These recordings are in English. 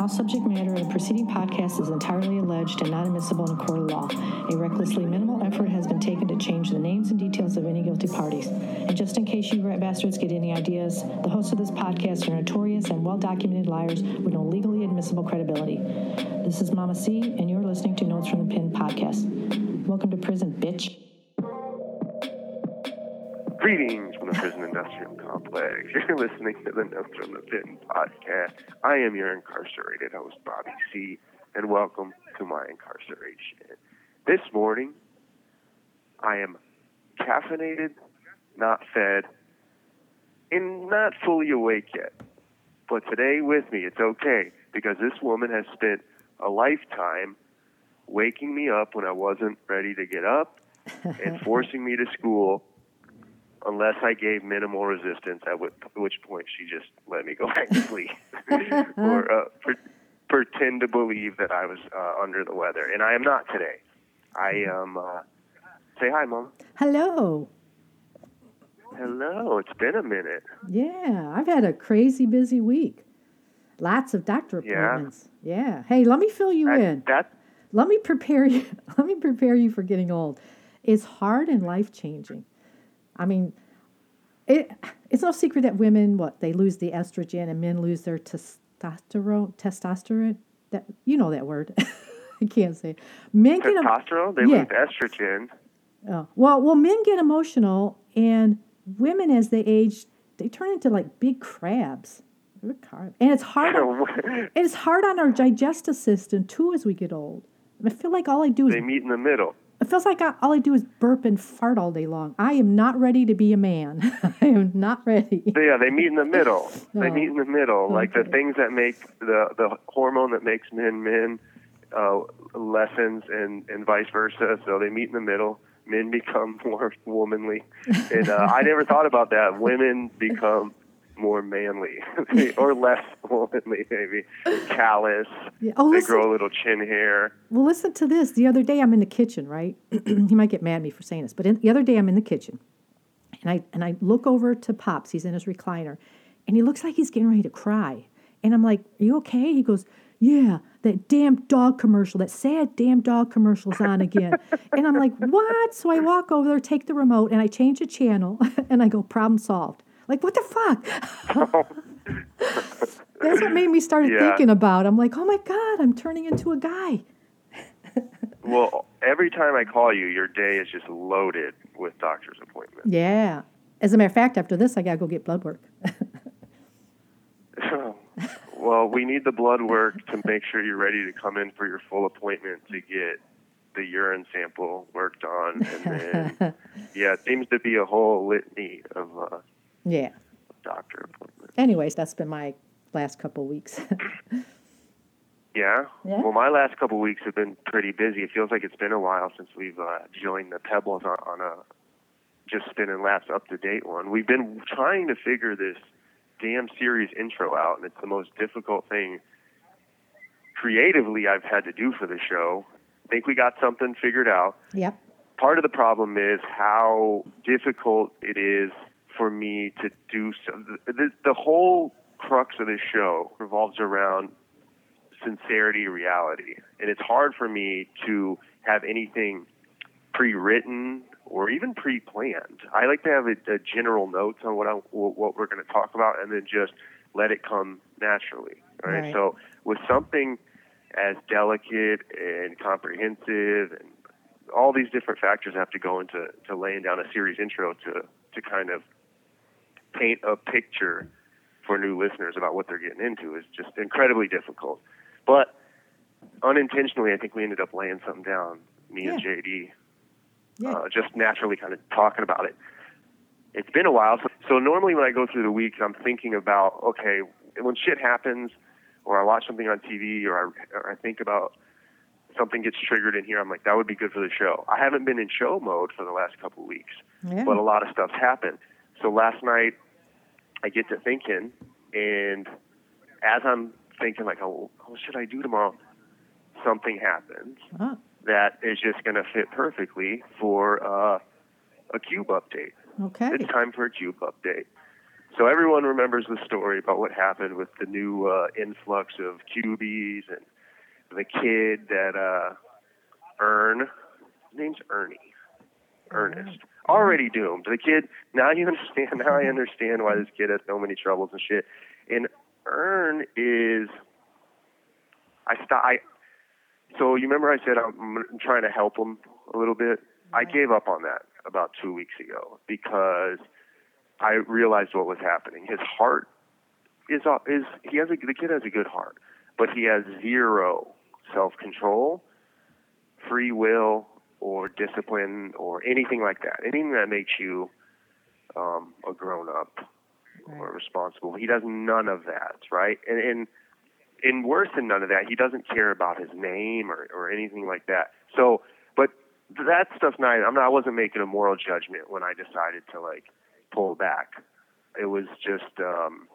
All subject matter of the preceding podcast is entirely alleged and not admissible in a court of law. A recklessly minimal effort has been taken to change the names and details of any guilty parties. And just in case you rat bastards get any ideas, the hosts of this podcast are notorious and well documented liars with no legally admissible credibility. This is Mama C, and you're listening to Notes from the Pen podcast. Welcome to prison, bitch. Greetings from the prison industrial complex. You're listening to the Notes from the Pen podcast. I am your incarcerated host, Bobby C., and welcome to my incarceration. This morning, I am caffeinated, not fed, and not fully awake yet. But today with me, it's okay because this woman has spent a lifetime waking me up when I wasn't ready to get up and forcing me to school unless I gave minimal resistance, at which, which point she just let me go back to sleep or uh, pre- pretend to believe that I was uh, under the weather. And I am not today. I am. Uh, say hi, Mom. Hello. Hello. It's been a minute. Yeah, I've had a crazy busy week. Lots of doctor Yeah? appointments. Yeah. Hey, let me fill you in. that Let me prepare you. Let me prepare you for getting old. It's hard and life changing. I mean, it it's no secret that women what they lose the estrogen and men lose their testosterone. Testosterone. That you know that word. I can't say. It. Men get em- testosterone. They yeah. lose estrogen. Oh, well, well, men get emotional, and women, as they age, they turn into like big crabs. And it's hard. On, and it's hard on our digestive system too as we get old. I feel like all I do is they meet in the middle. It feels like I, all I do is burp and fart all day long. I am not ready to be a man. I am not ready. So, yeah, they meet in the middle. They Oh. meet in the middle, like the things that make the the hormone that makes men men uh, lessens, and and vice versa. So they meet in the middle. Men become more womanly, and uh, I never thought about that. Women become more manly or less womanly, maybe callous. Yeah. Oh, they listen. grow a little chin hair. Well, listen to this. The other day, I'm in the kitchen, right? he might get mad at me for saying this, but in, the other day, I'm in the kitchen, and I and I look over to Pops. He's in his recliner, and he looks like he's getting ready to cry. And I'm like, "Are you okay?" He goes, "Yeah, that damn dog commercial, that sad damn dog commercial's on again." and I'm like, "What?" So I walk over there, take the remote, and I change the channel, and I go, "Problem solved." Like, what the fuck? That's what made me start Yeah. thinking about. I'm like, "Oh my god, I'm turning into a guy." Well, every time I call you, your day is just loaded with doctor's appointments. Yeah. As a matter of fact, after this, I got to go get blood work. well, we need the blood work to make sure you're ready to come in for your full appointment to get the urine sample worked on, and then yeah, it seems to be a whole litany of uh, yeah. doctor appointments. Anyways, that's been my last couple weeks. Yeah? Yeah. Well, my last couple weeks have been pretty busy. It feels like it's been a while since we've uh, joined the Pebbles on, on a just spinning laps up to date one. We've been trying to figure this damn series intro out, and it's the most difficult thing creatively I've had to do for the show. I think we got something figured out. yep. Part of the problem is how difficult it is for me to do so. The, the, the whole crux of this show revolves around sincerity, reality. And it's hard for me to have anything pre-written or even pre-planned. I like to have a, a general notes on what I, what we're going to talk about, and then just let it come naturally. Right? Right. So with something as delicate and comprehensive, and all these different factors have to go into to laying down a series intro to to kind of paint a picture for new listeners about what they're getting into is just incredibly difficult. But unintentionally, I think we ended up laying something down, me and Yeah. JD, Yeah. uh, just naturally kind of talking about it. It's been a while. So, so normally when I go through the week, I'm thinking about, okay, when shit happens or I watch something on TV or I, or I think about something gets triggered in here, I'm like, that would be good for the show. I haven't been in show mode for the last couple of weeks yeah. but a lot of stuff's happened. So last night, I get to thinking, and as I'm thinking, like, oh, what should I do tomorrow? Something happens that is just going to fit perfectly for uh, a cube update. okay. It's time for a cube update. So everyone remembers the story about what happened with the new uh, influx of cubies and the kid that uh, Ern, his name's Ernie, Ernest, Mm-hmm. already doomed. The kid now you understand. Now I understand why this kid has so many troubles and shit. And Ern is, I st- I so you remember I said I'm trying to help him a little bit. Mm-hmm. I gave up on that about two weeks ago because I realized what was happening. His heart is is he has a the kid has a good heart, but he has zero self control, free will, or discipline, or anything like that. Anything that makes you um, a grown up or responsible. He does none of that, right? And and and worse than none of that, he doesn't care about his name or or anything like that. So, but that stuff's not. I'm not. I wasn't making a moral judgment when I decided to like pull back. It was just. um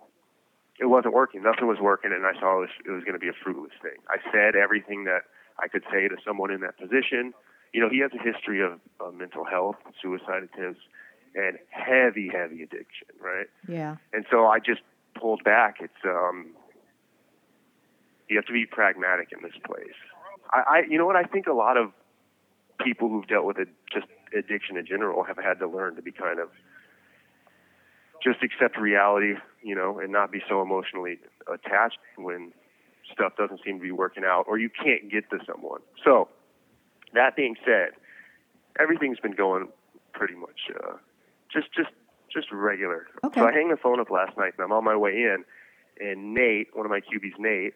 it wasn't working. Nothing was working, and I saw it was, it was going to be a fruitless thing. I said everything that I could say to someone in that position. You know, he has a history of, of mental health, suicide attempts, and heavy, heavy addiction, right? Yeah. And so I just pulled back. It's um, you have to be pragmatic in this place. I, I you know what I think a lot of people who've dealt with it, just addiction in general, have had to learn to be kind of just accept reality, you know, and not be so emotionally attached when stuff doesn't seem to be working out or you can't get to someone. So, that being said, everything's been going pretty much uh, just just just regular. Okay. So I hang the phone up last night and I'm on my way in, and Nate, one of my cubies, Nate,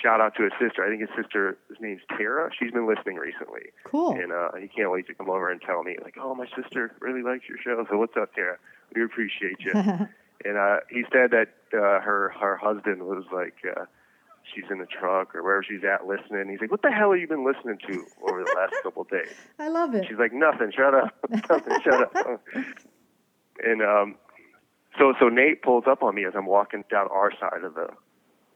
shout out to his sister. I think his sister, his name's Tara. She's been listening recently. Cool. And uh, he can't wait to come over and tell me, like, oh, my sister really likes your show. So what's up, Tara? We appreciate you. and uh, he said that uh, her her husband was like, uh, she's in the truck or wherever she's at listening. He's like, what the hell have you been listening to over the last couple of days? I love it. She's like, nothing. Shut up. nothing. Shut up. And um, so so Nate pulls up on me as I'm walking down our side of the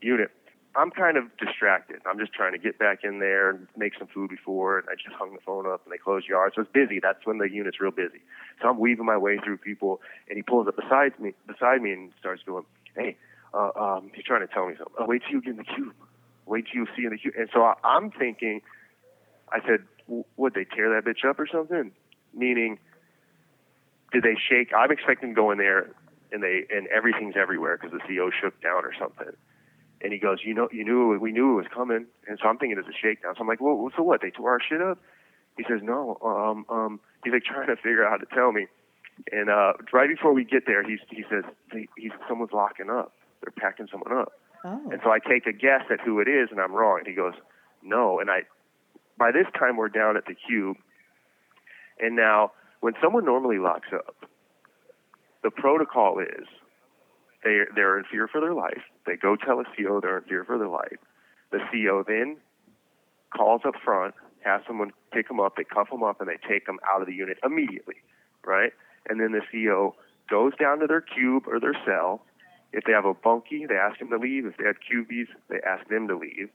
unit. I'm kind of distracted. I'm just trying to get back in there and make some food before, and I just hung the phone up and they closed yard. So it's busy. That's when the unit's real busy. So I'm weaving my way through people, and he pulls up beside me, beside me, and starts going, "Hey, uh, um, he's trying to tell me something. Oh, wait till you get in the cube. Wait till you see in the cube." And so I, I'm thinking, I said, "Would they tear that bitch up or something?" Meaning, did they shake? I'm expecting to go in there, and they and everything's everywhere because the CO shook down or something. And he goes, you know, you knew we knew it was coming, and so I'm thinking it's a shakedown. So I'm like, well, so what? They tore our shit up? He says, no. Um, um, he's like trying to figure out how to tell me. And uh, right before we get there, he's he says, he, he's someone's locking up. They're packing someone up. oh. And so I take a guess at who it is, and I'm wrong. And he goes, no. And I, by this time, we're down at the cube. And now, when someone normally locks up, the protocol is they they're in fear for their life. They go tell a CO they're in fear for their life. The CO then calls up front, has someone pick them up, they cuff them up, and they take them out of the unit immediately, right? And then the CO goes down to their cube or their cell. If they have a bunkie, they ask them to leave. If they have cubies, they ask them to leave.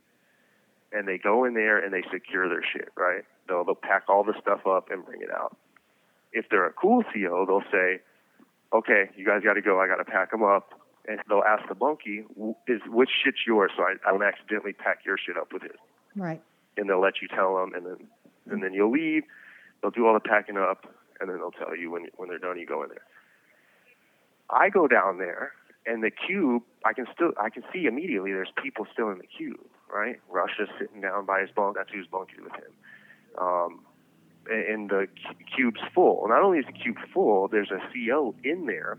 And they go in there and they secure their shit, right? They'll, they'll pack all the stuff up and bring it out. If they're a cool CO, they'll say, okay, you guys got to go. I got to pack them up. And they'll ask the bunkie, is which shit's yours? So I, I don't accidentally pack your shit up with his Right. and they'll let you tell them, and then and then you'll leave. They'll do all the packing up, and then they'll tell you when when they're done. You go in there. I go down there, and the cube. I can still I can see immediately. There's people still in the cube, right? Russia's sitting down by his bunk. That's who's bunking with him. Um, and, the cube's full. Not only is the cube full, there's a CO in there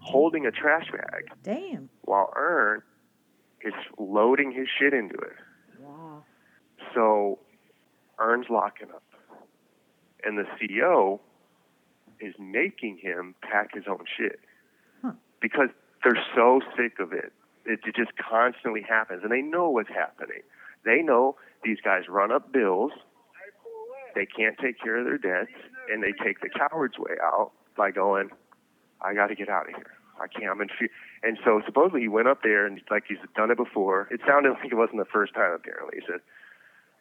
holding a trash bag Damn. while Ern is loading his shit into it. Wow. So Ern's locking up. And the CO is making him pack his own shit. Because they're so sick of it. It, it just constantly happens. And they know what's happening. They know these guys run up bills. They can't take care of their debts. And they take the coward's way out by going, I got to get out of here. I can't. I'm in fear. And so supposedly he went up there and like he's done it before. It sounded like it wasn't the first time. Apparently, he said,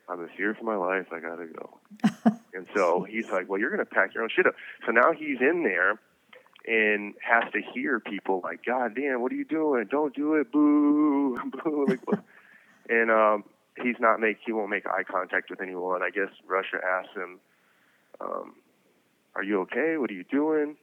"I'm in fear for my life. I gotta go." and so he's like, "Well, you're gonna pack your own shit up." So now he's in there, and has to hear people like, God damn, what are you doing? Don't do it, boo, boo. Like, and um, he's not make he won't make eye contact with anyone. I guess Russia asked him, um, "Are you okay? What are you doing?"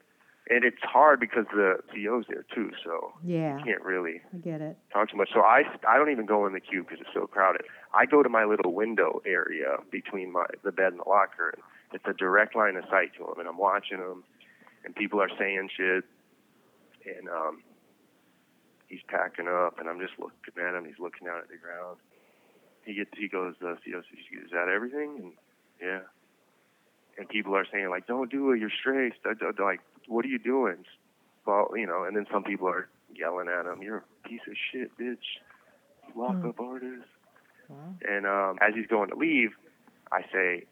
And it's hard because the CO's there too, so Yeah, you can't really I get it. talk too much. So I I don't even go in the queue because it's so crowded. I go to my little window area between my the bed and the locker, and it's a direct line of sight to him, and I'm watching him, and people are saying shit, and um, he's packing up, and I'm just looking at him. He's looking down at the ground. He gets he goes, uh, CO says, "Is that everything?" And yeah. And people are saying like, "Don't do it. You're straight." Like, what are you doing? Well, you know. And then some people are yelling at him, "You're a piece of shit, bitch. Lock Hmm. up artists." Wow. And um, as he's going to leave, I say,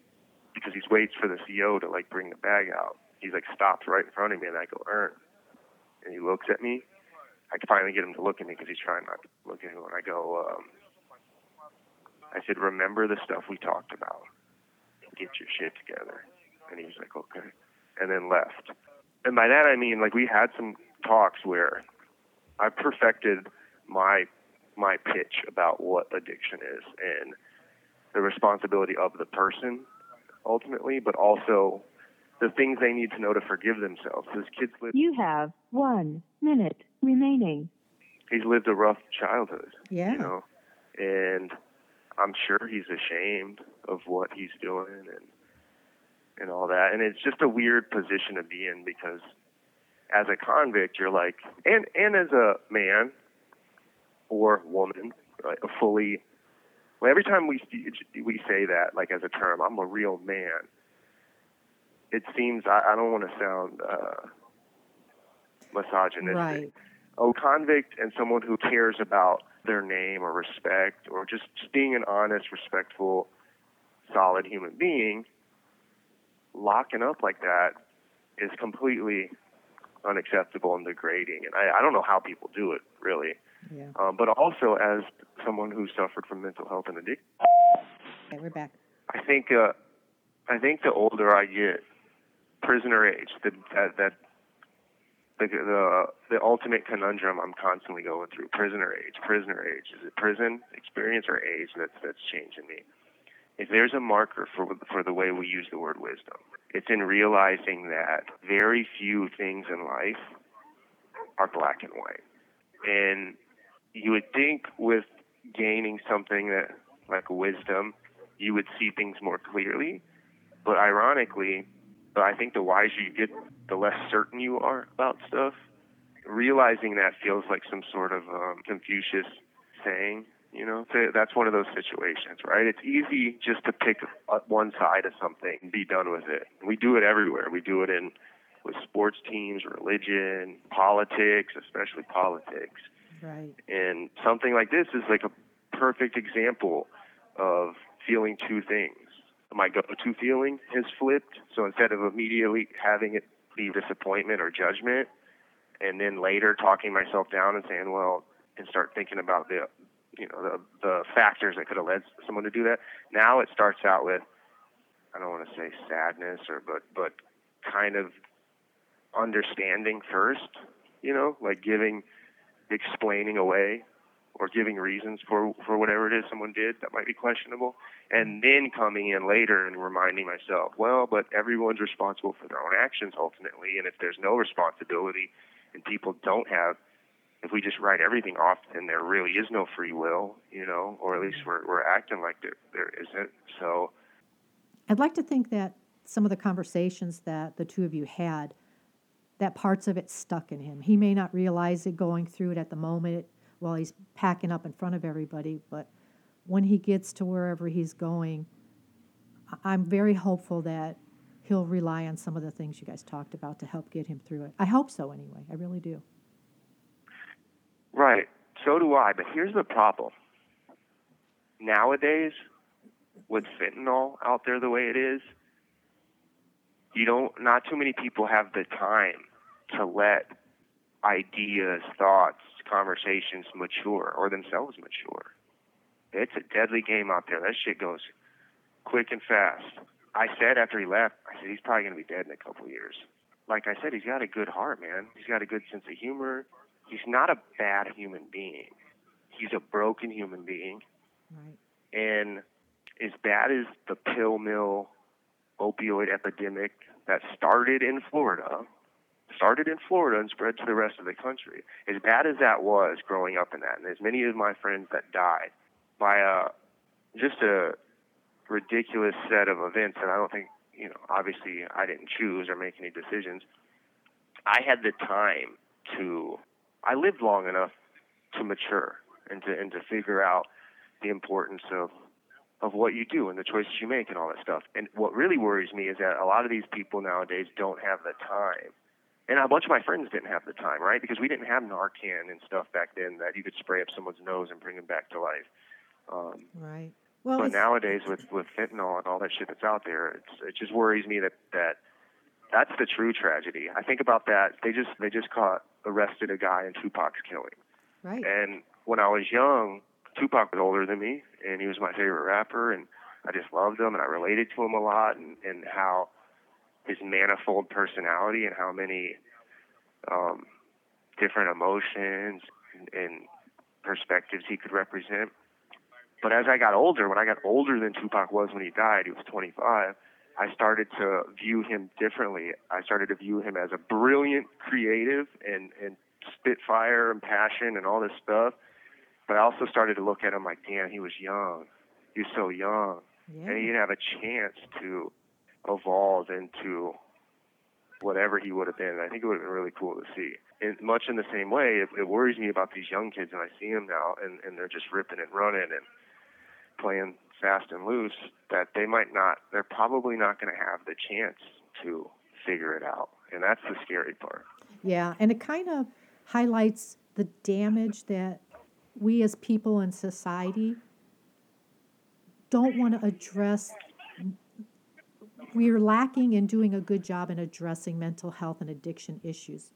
because he's waits for the CO to like bring the bag out. He's like stops right in front of me, and I go, "Ern," and he looks at me. I finally get him to look at me because he's trying not to look at me. And I go, um, I said, "Remember the stuff we talked about. Get your shit together." And he was like, "Okay," and then left. And by that I mean like we had some talks where I perfected my my pitch about what addiction is and the responsibility of the person ultimately, but also the things they need to know to forgive themselves. Because kids live, You have one minute remaining. he's lived a rough childhood, Yeah. you know, and I'm sure he's ashamed of what he's doing and and all that. And it's just a weird position to be in because as a convict, you're like, and and as a man or woman, like a fully. Well, every time we we say that, like as a term, I'm a real man. It seems I, I don't want to sound uh, misogynistic. Right. A convict and someone who cares about their name or respect or just, just being an honest, respectful, solid human being, locking up like that is completely unacceptable and degrading. And I, I don't know how people do it, really. Yeah. Um, but also as someone who suffered from mental health and addiction, Okay, we're back. I think uh, I think the older I get, prisoner age, the, that that the, the the ultimate conundrum I'm constantly going through. Prisoner age, prisoner age. Is it prison experience or age that's that's changing me? If there's a marker for for the way we use the word wisdom, it's in realizing that very few things in life are black and white. And you would think with gaining something that like wisdom, you would see things more clearly. But ironically, I think the wiser you get, the less certain you are about stuff. Realizing that feels like some sort of um, Confucius saying, you know, so that's one of those situations, right? It's easy just to pick one side of something and be done with it. We do it everywhere. We do it in with sports teams, religion, politics, especially politics. Right. And something like this is like a perfect example of feeling two things. My go to feeling has flipped. So instead of immediately having it be disappointment or judgment, and then later talking myself down and saying, well, and start thinking about the, you know, the, the factors that could have led someone to do that. Now it starts out with, I don't want to say sadness or, but, but kind of understanding first, you know, like giving, explaining away or giving reasons for for whatever it is someone did that might be questionable, and then coming in later and reminding myself, well, but everyone's responsible for their own actions ultimately, and if there's no responsibility and people don't have, if we just write everything off, then there really is no free will, you know, or at least mm-hmm. we're we're acting like there there isn't. So I'd like to think that some of the conversations that the two of you had, that parts of it stuck in him. He may not realize it going through it at the moment while he's packing up in front of everybody, but when he gets to wherever he's going, I'm very hopeful that he'll rely on some of the things you guys talked about to help get him through it. I hope so anyway. I really do. Right. So do I. But here's the problem. Nowadays, with fentanyl out there the way it is, you don't. Not too many people have the time to let ideas, thoughts, conversations mature or themselves mature. It's a deadly game out there. That shit goes quick and fast. I said after he left, I said he's probably going to be dead in a couple of years. like I said, he's got a good heart, man. He's got a good sense of humor. He's not a bad human being. He's a broken human being. Right. And as bad as the pill mill opioid epidemic that started in Florida, started in Florida and spread to the rest of the country, as bad as that was growing up in that, and as many of my friends that died by a just a ridiculous set of events that I don't think, you know, obviously I didn't choose or make any decisions. I had the time to I lived long enough to mature and to and to figure out the importance of of what you do and the choices you make and all that stuff. And what really worries me is that a lot of these people nowadays don't have the time. And a bunch of my friends didn't have the time, right? Because we didn't have Narcan and stuff back then that you could spray up someone's nose and bring them back to life. Um, Right. Well, but nowadays with with fentanyl and all that shit that's out there, it's it just worries me that that that's the true tragedy. I think about that. They just they just caught arrested a guy in Tupac's killing. right. And when I was young, Tupac was older than me, and he was my favorite rapper, and I just loved him, and I related to him a lot, and, and how his manifold personality and how many um, different emotions and, and perspectives he could represent. But as I got older, when I got older than Tupac was when he died, he was 25. I started to view him differently. I started to view him as a brilliant creative and and spitfire and passion and all this stuff. But I also started to look at him like, damn, he was young. He was so young, yeah. and he didn't have a chance to evolve into whatever he would have been. I think it would have been really cool to see. And much in the same way, it, it worries me about these young kids, and I see them now, and, and they're just ripping and running and playing fast and loose. That they might not, they're probably not going to have the chance to figure it out, and that's the scary part. Yeah, and it kind of highlights the damage that we as people in society don't want to address. We're lacking in doing a good job in addressing mental health and addiction issues.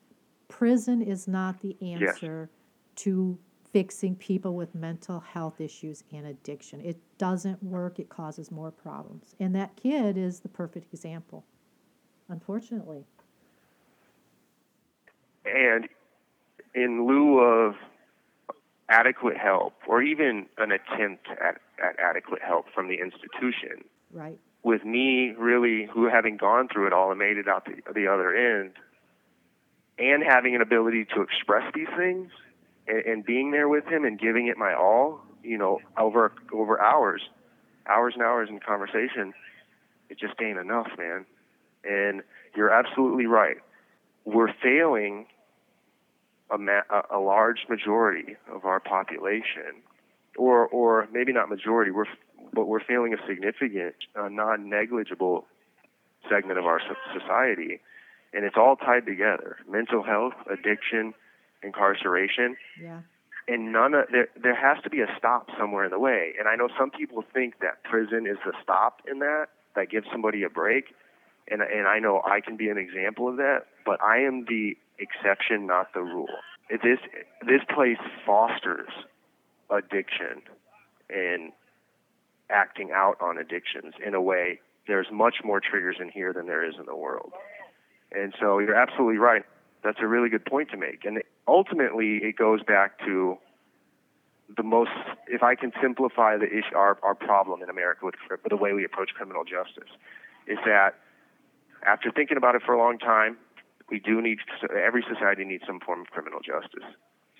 Prison is not the answer to fixing people with mental health issues and addiction. It doesn't work, it causes more problems. And that kid is the perfect example, unfortunately. And in lieu of adequate help, or even an attempt at, at adequate help from the institution, Right. With me really who having gone through it all and made it out the, the other end and having an ability to express these things and, and being there with him and giving it my all you know over over hours hours and hours in conversation it just ain't enough man. And you're absolutely right. We're failing a, ma- a, a large majority of our population or or maybe not majority we're but we're failing a significant, uh, non-negligible segment of our society, and it's all tied together: mental health, addiction, incarceration, Yeah. and none of there. There has to be a stop somewhere in the way. And I know some people think that prison is the stop in that that gives somebody a break, and and I know I can be an example of that, but I am the exception, not the rule. This this place fosters addiction and acting out on addictions in a way there's much more triggers in here than there is in the world. And so you're absolutely right. That's a really good point to make. And ultimately it goes back to the most if i can simplify the issue our, our problem in america with, with the way we approach criminal justice is that after thinking about it for a long time we do need every society needs some form of criminal justice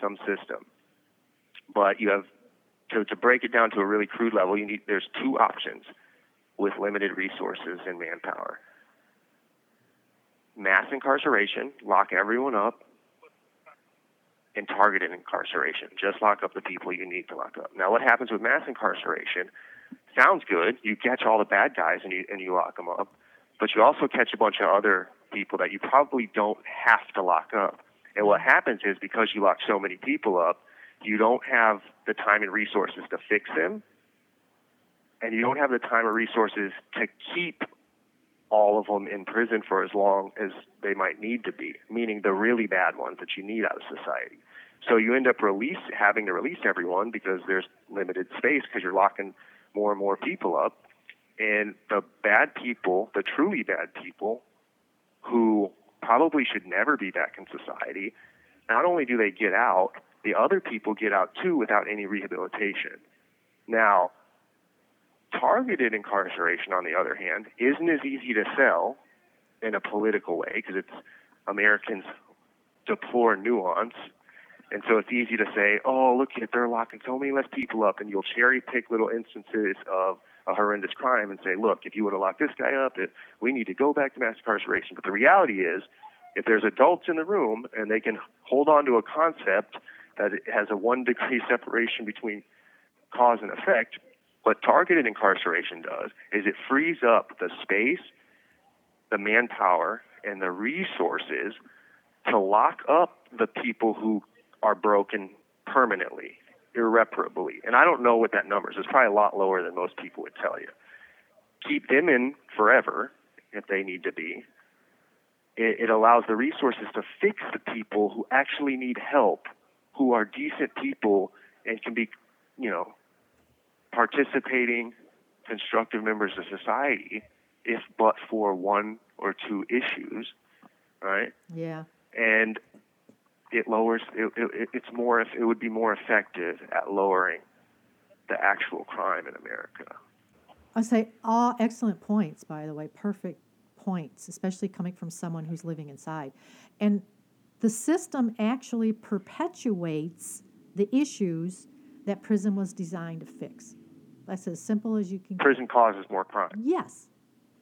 some system. But you have to, to break it down to a really crude level, you need there's two options with limited resources and manpower. Mass incarceration, lock everyone up, and targeted incarceration. Just lock up the people you need to lock up. Now, what happens with mass incarceration? Sounds good. You catch all the bad guys and you and you lock them up, but you also catch a bunch of other people that you probably don't have to lock up. And what happens is because you lock so many people up, you don't have the time and resources to fix them, and you don't have the time or resources to keep all of them in prison for as long as they might need to be, meaning the really bad ones that you need out of society. So you end up release having to release everyone because there's limited space because you're locking more and more people up, and the bad people, the truly bad people, who probably should never be back in society. Not only do they get out, the other people get out too without any rehabilitation. Now, targeted incarceration, on the other hand, isn't as easy to sell in a political way because it's Americans deplore nuance. And so it's easy to say, oh, look at they're locking so many less people up, and you'll cherry pick little instances of a horrendous crime and say, look, if you would have locked this guy up, it, we need to go back to mass incarceration. But the reality is, if there's adults in the room and they can hold on to a concept that it has a one degree separation between cause and effect, what targeted incarceration does is it frees up the space, the manpower, and the resources to lock up the people who are broken permanently, irreparably. And I don't know what that number is. It's probably a lot lower than most people would tell you. Keep them in forever if they need to be. It, it allows the resources to fix the people who actually need help, who are decent people and can be, you know, participating, constructive members of society, if but for one or two issues, right? Yeah. And it lowers. It, it, it's more. It would be more effective at lowering the actual crime in America. I say all excellent points. By the way, perfect points, especially coming from someone who's living inside, and the system actually perpetuates the issues that prison was designed to fix. That's as simple as you can. Prison causes more crime. Yes,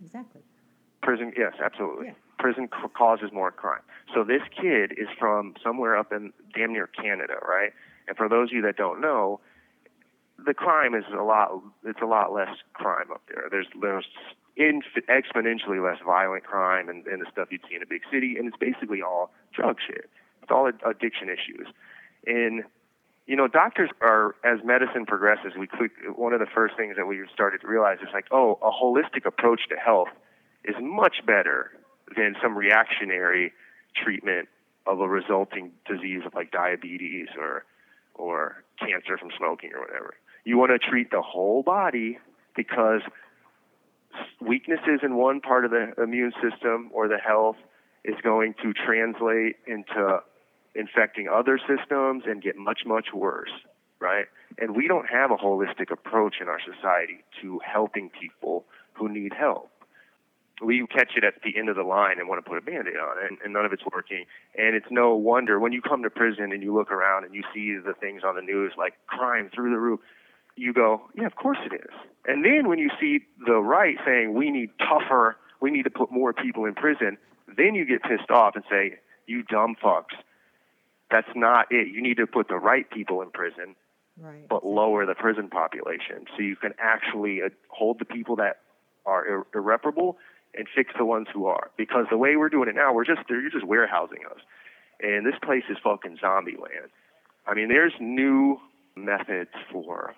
exactly. Prison, yes, absolutely. Yeah. Prison c- causes more crime. So this kid is from somewhere up in damn near Canada, right? And for those of you that don't know, the crime is a lot. It's a lot less crime up there. There's there's inf- exponentially less violent crime and, and the stuff you'd see in a big city, and it's basically all drug shit. It's all ad- addiction issues. And you know, doctors are as medicine progresses. We quick, one of the first things that we started to realize is like, oh, a holistic approach to health is much better than some reactionary treatment of a resulting disease of like diabetes or or cancer from smoking or whatever. You want to treat the whole body because weaknesses in one part of the immune system or the health is going to translate into infecting other systems and get much, much worse, right? And we don't have a holistic approach in our society to helping people who need help. We catch it at the end of the line and want to put a band aid on it, and, and none of it's working. And it's no wonder when you come to prison and you look around and you see the things on the news like crime through the roof, you go, yeah, of course it is. And then when you see the right saying we need tougher, we need to put more people in prison, then you get pissed off and say, you dumb fucks, that's not it. You need to put the right people in prison, Right. but lower the prison population so you can actually uh, hold the people that are ir- irreparable and fix the ones who are. Because the way we're doing it now, we're just you're just warehousing us, and this place is fucking zombie land. I mean, there's new methods for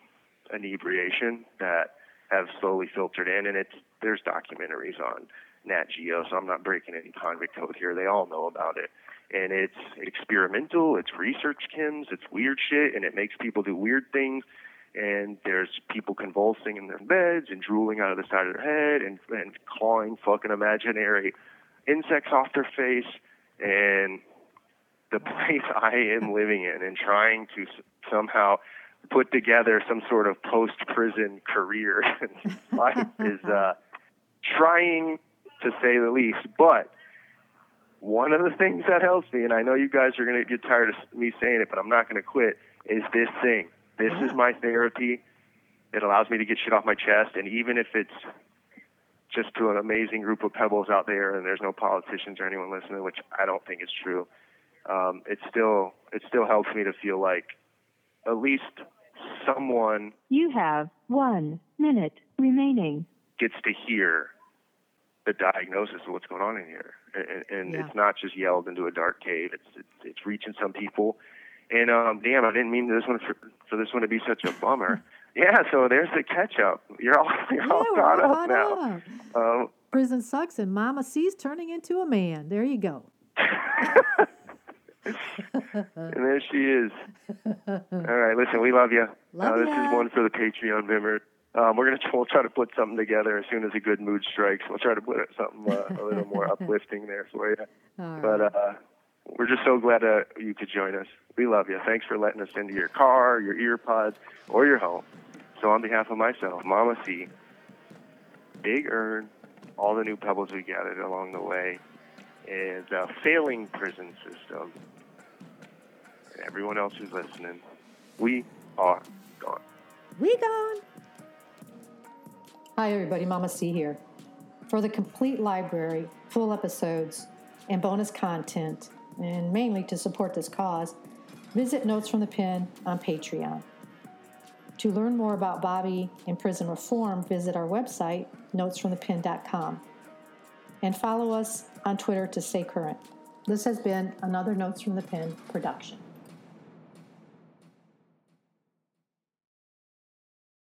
inebriation that have slowly filtered in, and it's there's documentaries on Nat Geo, so I'm not breaking any convict code here. They all know about it. And it's experimental, it's research chems, it's weird shit, and it makes people do weird things. And there's people convulsing in their beds and drooling out of the side of their head and, and clawing fucking imaginary insects off their face. And the place I am living in and trying to somehow put together some sort of post prison career life is uh, trying to say the least. But one of the things that helps me, and I know you guys are going to get tired of me saying it, but I'm not going to quit, is this thing. This is my therapy. It allows me to get shit off my chest, and even if it's just to an amazing group of pebbles out there, and there's no politicians or anyone listening, which I don't think is true, um, it still it still helps me to feel like at least someone You have one minute remaining. gets to hear the diagnosis of what's going on in here, and, and Yeah. it's not just yelled into a dark cave. It's it's, it's reaching some people, and um, damn, I didn't mean this one for, for this one to be such a bummer. yeah, so there's the catch up. You're all you're Yeah, all caught up now. up. Um, Prison sucks, and Mama C's turning into a man. There you go. and there she is. All right, listen, we love you. Love uh, this ya. is one for the Patreon member Um, we're gonna we'll try to put something together as soon as a good mood strikes. We'll try to put something uh, a little more uplifting there for you. All But uh, we're just so glad uh, you could join us. We love you. Thanks for letting us into your car, your ear pods, or your home. So on behalf of myself, Mama C, Big Ern, all the new pebbles we gathered along the way, and the failing prison system, and everyone else who's listening, we are gone. we gone. Hi, everybody. Mama C here. For the complete library, full episodes, and bonus content, and mainly to support this cause, visit Notes from the Pen on Patreon. To learn more about Bobby and prison reform, visit our website, notesfromthepen.com, and follow us on Twitter to stay current. This has been another Notes from the Pen production.